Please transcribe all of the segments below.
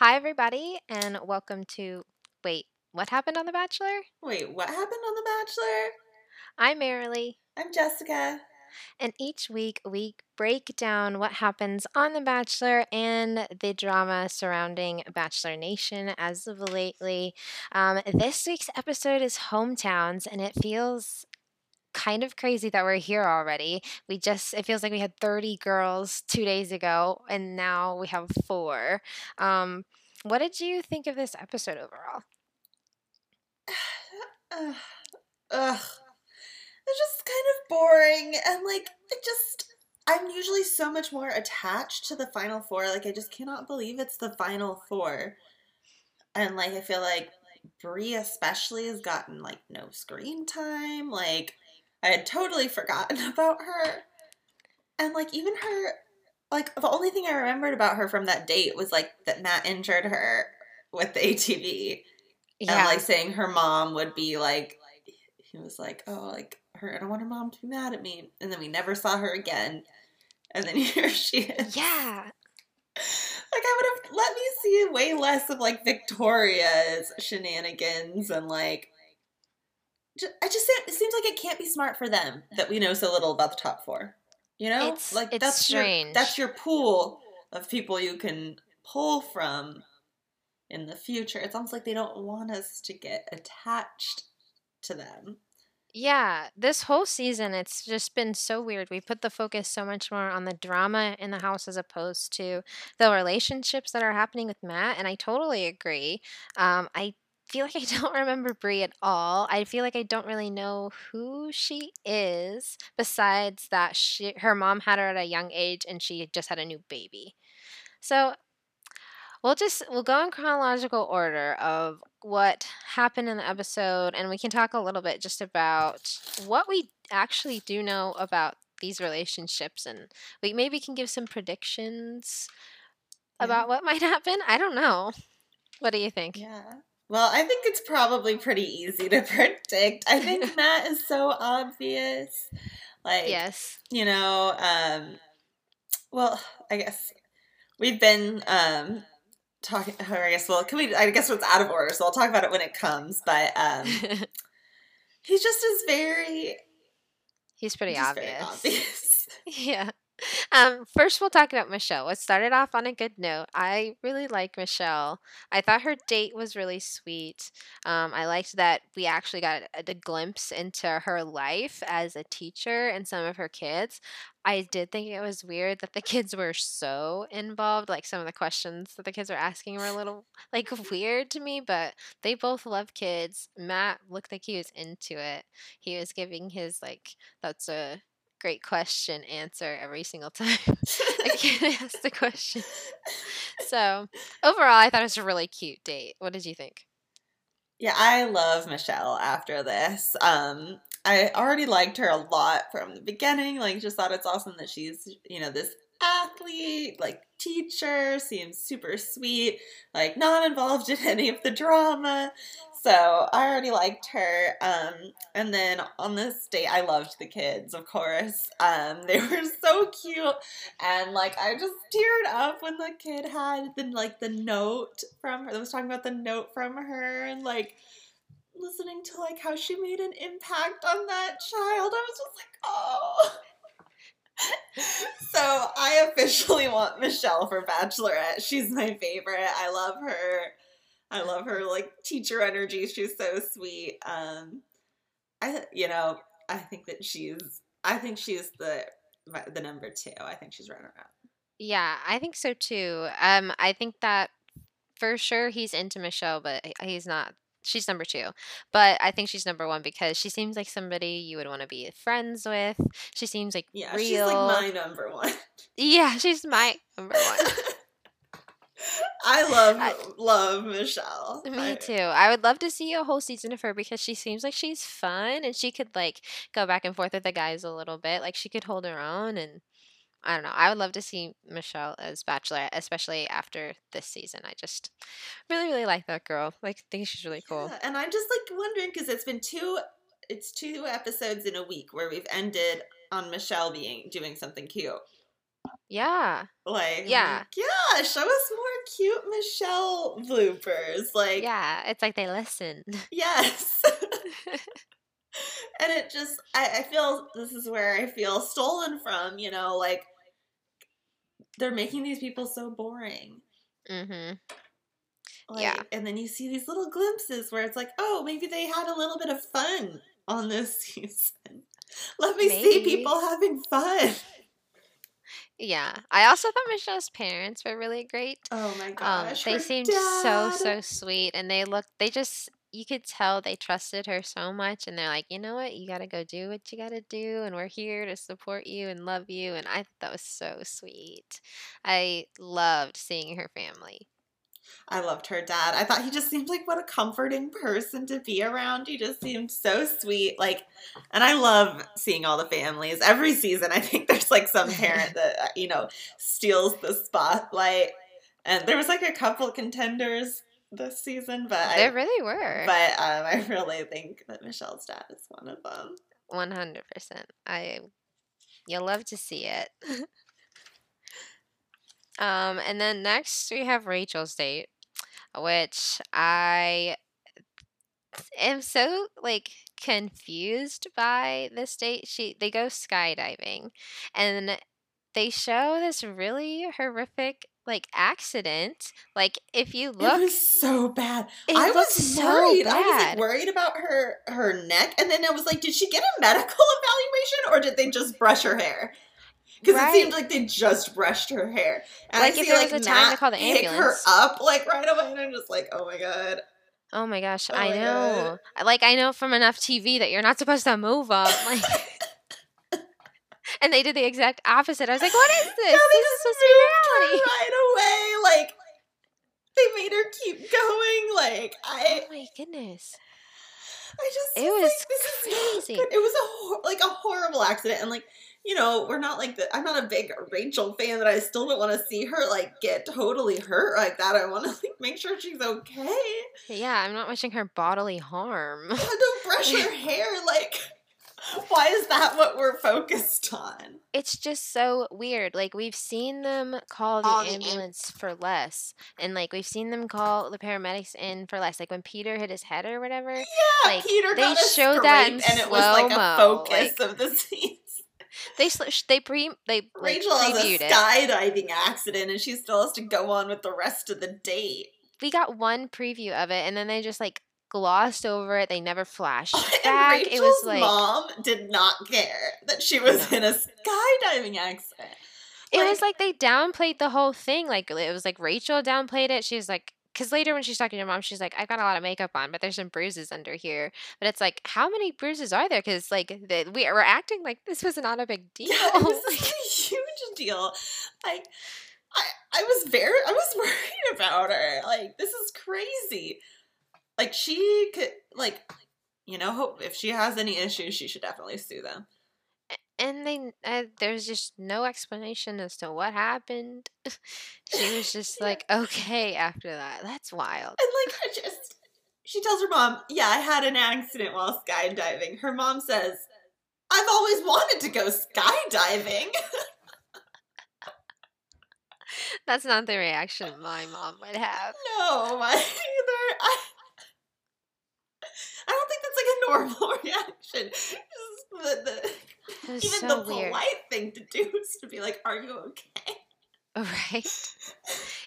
Hi, everybody, and welcome to. Wait, what happened on The Bachelor? Wait, what happened on The Bachelor? I'm Marilee, I'm Jessica. and each week we break down what happens on The Bachelor and the drama surrounding Bachelor Nation as of lately. Um, this week's episode is Hometowns, and it feels kind of crazy that we're here already. We just, it feels like we had 30 girls two days ago, and now we have four. Um, what did you think of this episode overall? Ugh. It's just kind of boring and like it just I'm usually so much more attached to the final four. Like I just cannot believe it's the final four. And like I feel like Bri especially has gotten like no screen time. Like I had totally forgotten about her. And like even her like the only thing I remembered about her from that date was like that Matt injured her with the ATV. Yeah. And like saying her mom would be like he was like, Oh, like her I don't want her mom to be mad at me. And then we never saw her again. And then here she is. yeah. Like I would have let me see way less of like Victoria's shenanigans and like I just it seems like it can't be smart for them that we know so little about the top four. You know, It's- like it's that's strange. your that's your pool of people you can pull from in the future. It's almost like they don't want us to get attached to them. Yeah, this whole season, it's just been so weird. We put the focus so much more on the drama in the house as opposed to the relationships that are happening with Matt. And I totally agree. Um, I feel like I don't remember Bri at all. I feel like I don't really know who she is, besides that she her mom had her at a young age and she just had a new baby. So We'll just we'll go in chronological order of what happened in the episode and we can talk a little bit just about what we actually do know about these relationships and we maybe can give some predictions Yeah. about what might happen. I don't know. What do you think? Yeah. Well, I think it's probably pretty easy to predict. I think Matt is so obvious. Like Yes. you know, um well, I guess we've been um talking or I guess well can we I guess it's out of order, so I'll talk about it when it comes. But um he just is very He's pretty just obvious. very obvious. Yeah. Um, first, we'll talk about Michelle. It off on a good note. I really like Michelle. I thought her date was really sweet. Um, I liked that we actually got a, a glimpse into her life as a teacher and some of her kids. I did think it was weird that the kids were so involved. Like some of the questions that the kids were asking were a little like weird to me, but they both love kids. Matt looked like he was into it. He was giving his like that's a great question answer every single time a kid asked the question. So overall, I thought it was a really cute date. What did you think? Yeah, I love Michelle after this. Um, I already liked her a lot from the beginning. Like, just thought it's awesome that she's, you know, this athlete, like teacher, seems super sweet, like not involved in any of the drama. So I already liked her. Um, and then on this date, I loved the kids, of course. Um, they were so cute, and like I just teared up when the kid had the like the note from her. That was talking about the note from her, and like listening to like how she made an impact on that child. I was just like, oh. so I officially want Michelle for Bachelorette. She's my favorite. I love her. I love her like teacher energy. She's so sweet. Um, I you know I think that she's I think she's the the number two. I think she's runner up. Yeah, I think so too. Um, I think that for sure he's into Michelle, but he's not. She's number two, but I think she's number one because she seems like somebody you would want to be friends with. She seems like Yeah, real. she's like my number one. Yeah, she's my number one. I love I- love Michelle. Me I- too. I would love to see a whole season of her because she seems like she's fun and she could like go back and forth with the guys a little bit. Like she could hold her own and I don't know. I would love to see Michelle as Bachelorette, especially after this season. I just really, really like that girl. Like think she's really cool. Yeah, and I'm just like wondering because it's been two it's two episodes in a week where we've ended on Michelle being doing something cute. Yeah. Like, Yeah. like, yeah, show us more cute Michelle bloopers. Like, Yeah. It's like they listen. yes. and it just, I, I feel this is where I feel stolen from, you know, like, they're making these people so boring. mm-hmm. Like, Yeah. And then you see these little glimpses where it's like, oh, maybe they had a little bit of fun on this season. Let me see people having fun. Yeah. I also thought Michelle's parents were really great. Oh my Um, gosh. they her seemed so so sweet, and they looked. They just you could tell they trusted her so much, and they're like, you know what, you got to go do what you got to do, and we're here to support you and love you. And I thought that was so sweet. I loved seeing her family. I loved her dad. I thought he just seemed like what a comforting person to be around. He just seemed so sweet. Like, and I love seeing all the families. Every season, I think there's like some parent that, uh, you know, steals the spotlight. And there was like a couple contenders this season, but I, there really were. but um, I really think that Michelle's dad is one of them. One hundred percent. I you'll love to see it. um, and then next we have Rachel's date, which I am so like confused by this date. She they go skydiving, and they show this really horrific like accident. Like if you look, it was so bad. I was so worried. I was like worried about her her neck, and then I was like, did she get a medical evaluation or did they just brush her hair? Because Right. it seemed like they just brushed her hair. And Like, I if see, there was like, a time to call the pick her ambulance. up like right away, and I'm just like, oh my god. Oh my gosh, Oh I my know. God. Like I know from enough TV that you're not supposed to move up. Like And they did the exact opposite. I was like, what is this? No, they this is just supposed to be reality. right away. Like they made her keep going. Like I, Oh my goodness. I just It was was like, is crazy. It was a hor- like a horrible accident, and like you know, we're not like the. I'm not a big Rachel fan, that I still don't want to see her like get totally hurt like that. I want to like make sure she's okay. Yeah, I'm not wishing her bodily harm. God, don't brush her hair. Like, why is that what we're focused on? It's just so weird. Like we've seen them call the Call the am- ambulance for less. And like we've seen them call the paramedics in for less. Like when Peter hit his head or whatever. Yeah, Like, Peter they got a showed that in scrape, and it was like a focus like- of the scene. They sl- they pre they like, Rachel has a previewed it. skydiving accident, and she still has to go on with the rest of the date. we got one preview of it and then they just like glossed over it. They never flashed back. Rachel's it was like mom did not care that she was No. in a skydiving accident. it was like- like they downplayed the whole thing. Like it was like Rachel downplayed it. She was like because later when she's talking to her mom, she's like, "I've got a lot of makeup on, but there's some bruises under here." But it's like, how many bruises are there? Because like the, we were acting like this was not a big deal. Yeah, it was Like, a huge deal. Like, I, I was very, I was worried about her. Like, this is crazy. Like, she could, like, you know, hope if she has any issues, she should definitely sue them. And they uh, there's just no explanation as to what happened. she was just like, okay after that. That's wild. And like, I just, she tells her mom, "Yeah, I had an accident while skydiving." Her mom says, "I've always wanted to go skydiving." That's not the reaction my mom would have. no, my either. I, I don't think that's like a normal reaction. The, the, even so the weird. polite thing to do is to be like, "Are you okay?" Oh, right.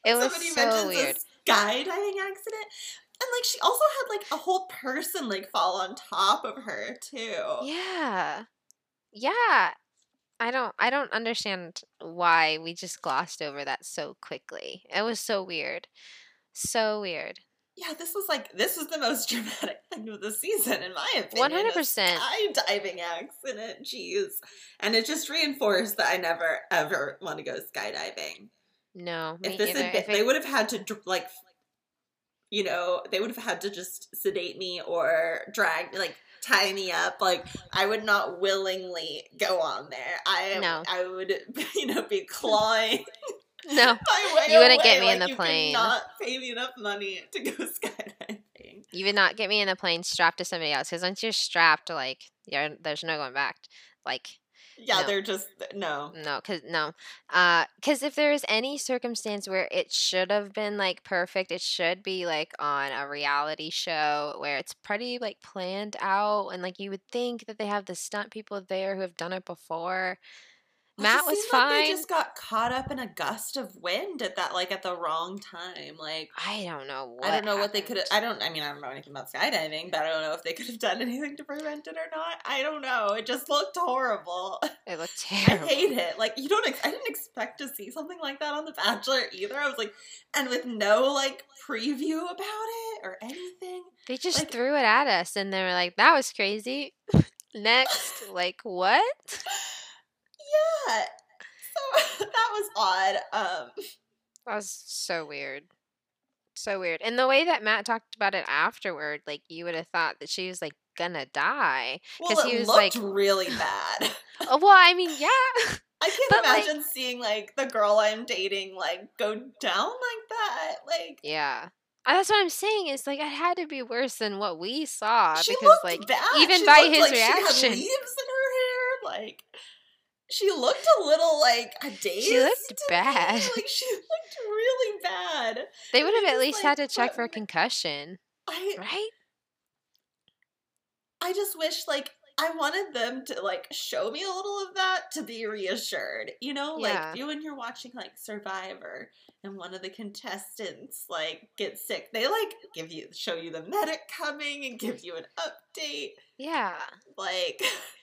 It was so weird. a skydiving accident, and like she also had like a whole person like fall on top of her too. Yeah. Yeah. I don't I don't understand why we just glossed over that so quickly. It was so weird. So weird. Yeah, this was like this was the most dramatic thing of the season, in my opinion. 100%. a Skydiving accident, jeez, and it just reinforced that I never ever want to go skydiving. No, me if this either. had been, If they would have had to like, you know, they would have had to just sedate me or drag, like, tie me up. Like, I would not willingly go on there. I No. I would, you know, be clawing no. You wouldn't get away, me in the you plane. Not pay me enough money to go skydiving. You would not get me in the plane strapped to somebody else because once you're strapped, like, you're, there's no going back. Like, Yeah, No. they're just no. No, cause no, uh, cause if there is any circumstance where it should have been like perfect, it should be like on a reality show where it's pretty like planned out, and like you would think that they have the stunt people there who have done it before. Matt was seemed like fine. they just got caught up in a gust of wind at that like at the wrong time. Like I don't know what. I don't know what they could I don't. I mean, I don't know anything about skydiving, but I don't know if they could have done anything to prevent it or not. I don't know. It just looked horrible. It looked terrible. I hate it. Like you don't. Ex- I didn't expect to see something like that on The Bachelor either. I was like, and with no like preview about it or anything. They just like- threw it at us, and they were like, "That was crazy." Next, like what? Yeah. So that was odd. Um. That was so weird. So weird. And the way that Matt talked about it afterward, like you would have thought that she was like gonna die. Because it he was, looked like- really bad. Oh, well, I mean, yeah. I can't But, like- imagine seeing like the girl I'm dating like go down like that. Like yeah. Uh, That's what I'm saying. Is like it had to be worse than what we saw she because looked like bad. even She by looked his like reaction. she had leaves in her hair. Like she looked a little like a dazed. She looked me. bad. Like she looked really bad. they would have at least like, had to check for a concussion, I right? I just wish like I wanted them to like show me a little of that to be reassured. You know, Yeah. like you when you're watching like Survivor and one of the contestants like gets sick, they like give you show you the medic coming and give you an update. Yeah. Like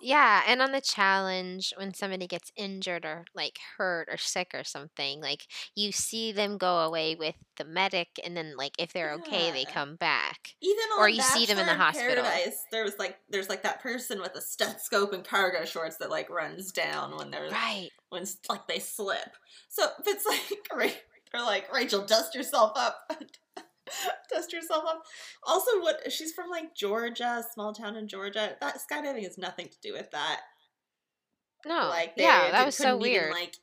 Yeah, and on the challenge, when somebody gets injured or like hurt or sick or something, like you see them go away with the medic, and then like if they're okay, they come back. even Or you see them in the hospital. Paradise, there was like there's like that person with a stethoscope and cargo shorts that like runs down when they're Right. when like they slip. So if it's like they're like Rachel, dust yourself up, dust yourself up. Also, what she's from like Georgia, small town in Georgia. That skydiving has nothing to do with that. No. Like they, yeah, that was so couldn't even, weird. like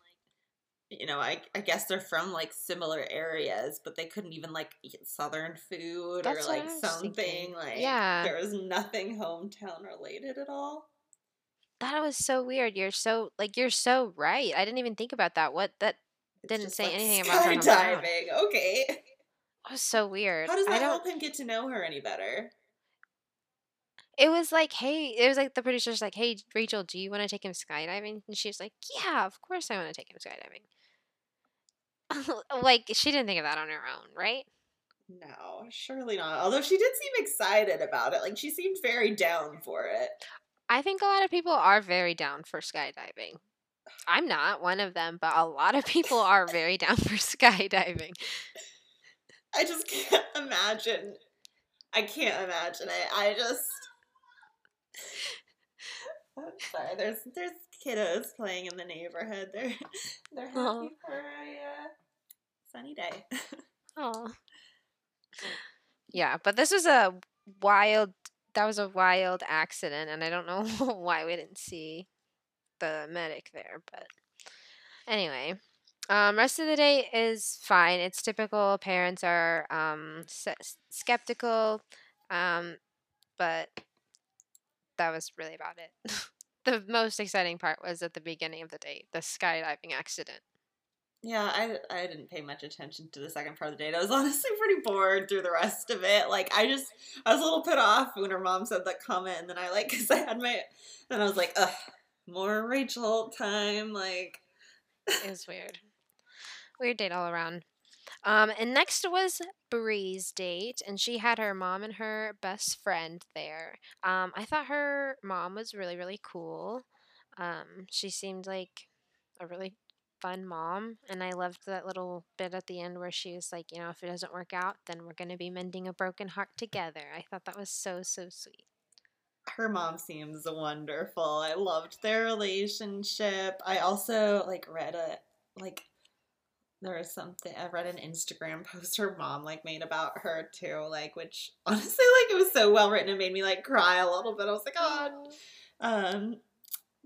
you know, I I guess they're from like similar areas, but they couldn't even like eat southern food That's or like something. thinking. Like Yeah. there was nothing hometown related at all. that was so weird. You're so like you're so right. I didn't even think about that. What that It's Didn't say like, anything about skydiving. Okay. Was so weird. How does I that help him get to know her any better? It was like, hey, it was like the producer's like, hey, Rachel, do you want to take him skydiving? And she's like, yeah, of course I want to take him skydiving. like she didn't think of that on her own, right? No, surely not. Although she did seem excited about it. Like she seemed very down for it. I think a lot of people are very down for skydiving. I'm not one of them, but a lot of people are very down for skydiving. I just can't imagine. I can't imagine it. I just. I'm sorry. There's there's kiddos playing in the neighborhood. They're they're happy Aw. for a uh, sunny day. Oh. Yeah, but this was a wild that was a wild accident and I don't know why we didn't see the medic there, but anyway. Um rest of the day is fine. It's typical parents are um s- skeptical um but that was really about it. the most exciting part was at the beginning of the day, the skydiving accident. Yeah, I I didn't pay much attention to the second part of the date. I was honestly pretty bored through the rest of it. Like I just I was a little put off when her mom said that comment, and then I like because I had my and I was like, ugh, more Rachel time. Like It was weird. Weird date all around. Um, and next was Bri's date, and she had her mom and her best friend there. Um, I thought her mom was really, really cool. Um, she seemed like a really fun mom, and I loved that little bit at the end where she was like, you know, if it doesn't work out, then we're gonna be mending a broken heart together. I thought that was so, so sweet. her mom seems wonderful. I loved their relationship. I also like read a like there was something I read an Instagram post her mom like made about her too, like which honestly like it was so well written it made me like cry a little bit. I was like, oh um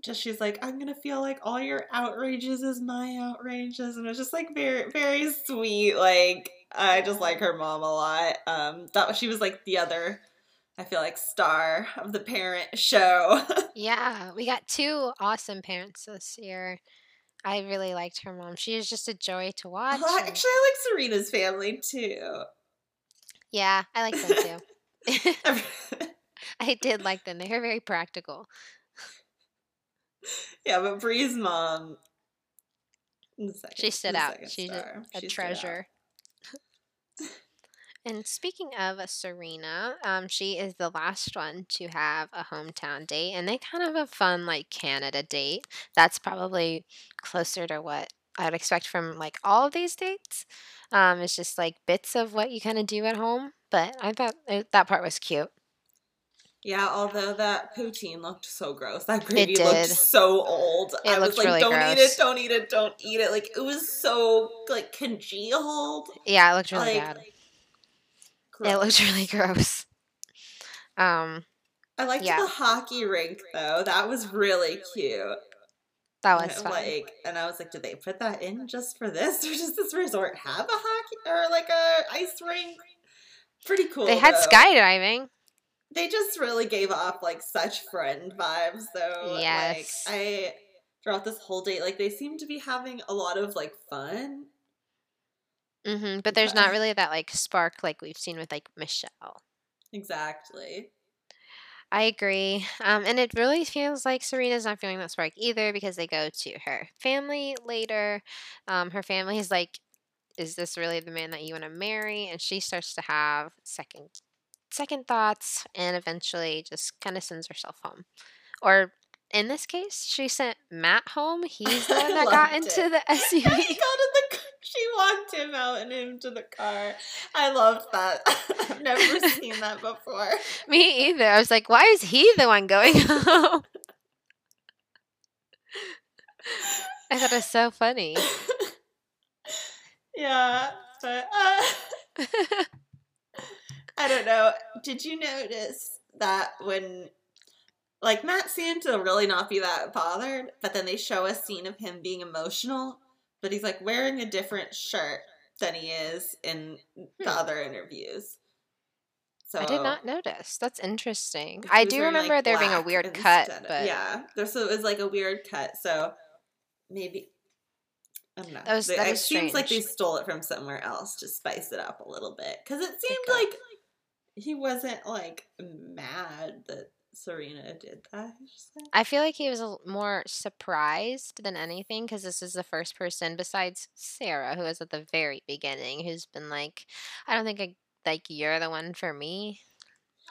just she's like i'm gonna feel like all your outrages is my outrages and it was just like very very sweet like i just like her mom a lot um that she was like the other I feel like star of the parent show. yeah, we got two awesome parents this year. I really liked her mom. She is just a joy to watch. Oh, actually, I like Serena's family too. Yeah, I like them too. I did like them. They were very practical. Yeah, but Bri's mom. Second, she stood out. She's a, a treasure. And speaking of Serena, um, she is the last one to have a hometown date, and they kind of have a fun like Canada date. That's probably closer to what I would expect from like all of these dates. Um, it's just like bits of what you kind of do at home, but I thought it, that part was cute. Yeah, although that poutine looked so gross. That gravy looked so old. It I was like, really don't gross. eat it, don't eat it, don't eat it. Like it was so like congealed. Yeah, it looked really like, bad. Gross. It looks really gross. Um, I liked yeah. the hockey rink though. That was really cute. That was fun. like, and I was like, did they put that in just for this, or does this resort have a hockey or like a ice rink? Pretty cool. They had though. skydiving. They just really gave off like such friend vibes, though. Yes. Like I throughout this whole date, like they seemed to be having a lot of like fun Mm-hmm. But there's not really that like spark like we've seen with like Michelle. Exactly. I agree. Um, and it really feels like Serena's not feeling that spark either because they go to her family later. Um, her family is like, is this really the man that you want to marry? And she starts to have second second thoughts and eventually just kind of sends herself home. Or in this case, she sent Matt home. He's the one that got into it. the SUV. he got in the she walked him out and into the car. I love that. I've never seen that before. Me either. I was like, why is he the one going home? I thought it was so funny. yeah, but uh, I don't know. Did you notice that when like Matt seemed to really not be that bothered, but then they show a scene of him being emotional but he's like wearing a different shirt than he is in the hmm. other interviews. So I did not notice. That's interesting. I do remember like there being a weird cut, but yeah, there so it was like a weird cut. So maybe I don't know. That was, that it seems like they stole it from somewhere else to spice it up a little bit because it seemed like he wasn't like mad that Serena did that. I feel like he was more surprised than anything because this is the first person besides Sarah, who was at the very beginning, who's been like, I don't think I, like you're the one for me.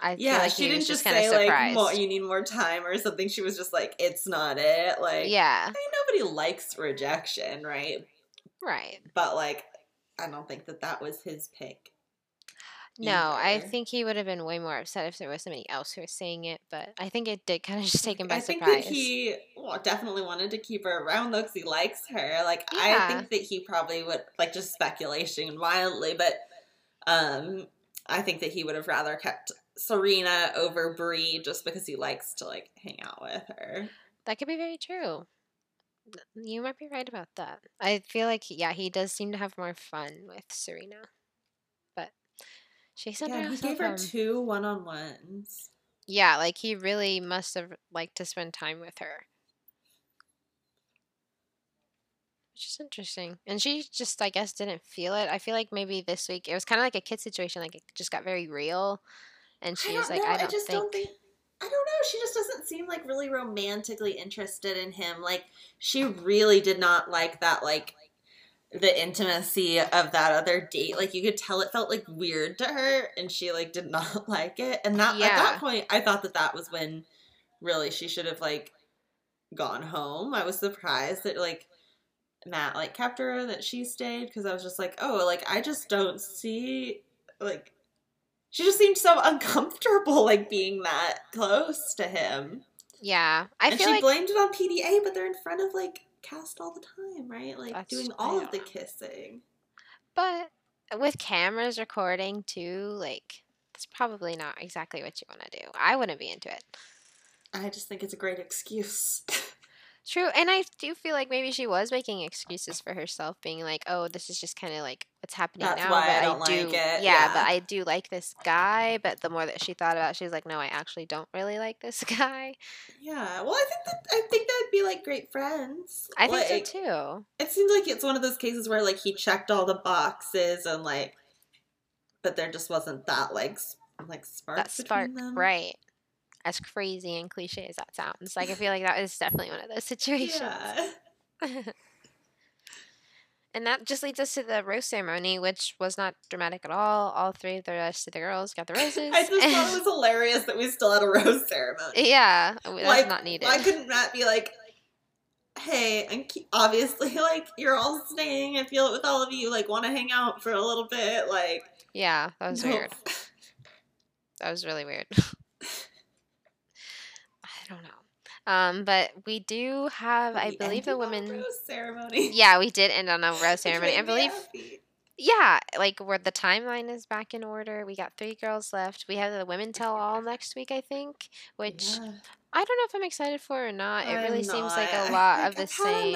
I yeah, like she didn't just, just say like more, you need more time or something. She was just like, it's not it. Like, yeah, I mean, nobody likes rejection, right? Right. But like, I don't think that that was his pick. No, I think he would have been way more upset if there was somebody else who was saying it, but I think it did kind of just take him by I surprise. I think that he well, definitely wanted to keep her around though because he likes her. Like yeah. I think that he probably would like just speculation wildly, but um, I think that he would have rather kept Serena over Bri just because he likes to like hang out with her. That could be very true. You might be right about that. I feel like yeah, he does seem to have more fun with Serena. She said yeah, he gave her two one on ones. Yeah, like he really must have liked to spend time with her. Which is interesting. And she just, I guess, didn't feel it. I feel like maybe this week it was kind of like a kid situation. Like it just got very real. And she was like, know. I don't I just think... don't think. I don't know. She just doesn't seem like really romantically interested in him. Like she really did not like that like the intimacy of that other date like you could tell it felt like weird to her and she like did not like it. And that yeah. at that point i thought that that was when really she should have like gone home. I was surprised that like matt like kept her that she stayed because i was just like oh like i just don't see like she just seemed so uncomfortable like being that close to him. Yeah. I and feel she like... blamed it on pda but they're in front of like cast all the time, right? Like That's doing all of the kissing. But with cameras recording too, like it's probably not exactly what you want to do. I wouldn't be into it. I just think it's a great excuse. True, and I do feel like maybe she was making excuses for herself, being like, "Oh, this is just kind of like what's happening That's now. why but I don't do, like it, Yeah, but. I do like this guy. But the more that she thought about, it, she was like, no, I actually don't really like this guy. Yeah. Well, I think that I think like great friends. I think Like, so too. It seems like it's one of those cases where like he checked all the boxes and like, but there just wasn't that like like spark That spark, them. right? As crazy and cliche as that sounds, like I feel like that is definitely one of those situations. Yeah. And that just leads us to the rose ceremony, which was not dramatic at all. All three of the rest of the girls got the roses. I just thought it was hilarious that we still had a rose ceremony. yeah, that's like, not needed. Why couldn't Matt be like, "Hey, I'm obviously like you're all staying. I feel it with all of you. Like, want to hang out for a little bit? Like, yeah, that was no. weird. That was really weird. I don't know. Um, but we do have, I We believe, the ended on a women. ceremony. Yeah, we did end on a rose ceremony. I believe happy. Yeah, like where the timeline is back in order. We got three girls left. We have the women tell all next week, I think, which Yeah. I don't know if I'm excited for it or not. It really I'm seems like a lot of the I've same.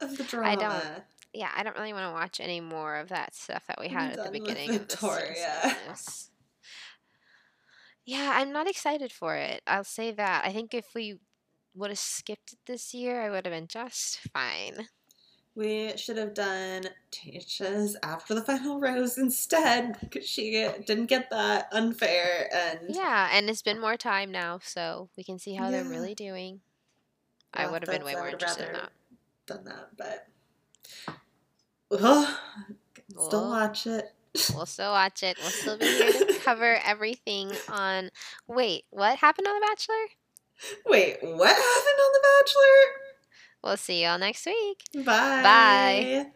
of the drama. I don't- Yeah, I don't really want to watch any more of that stuff that we I'm had at the beginning of the season. Yeah, I'm not excited for it. I'll say that. I think if we would have skipped it this year, I would have been just fine. We should have done Tayshia's after the final rose instead because she didn't get that unfair and Yeah, and it's been more time now, so we can see how they're really doing. I would have been way more interested in that. done that, but still Well, watch it. We'll still watch it. We'll still be here to cover everything on. Wait, what happened on The Bachelor? Wait, what happened on The We'll see y'all next week. Bye. Bye.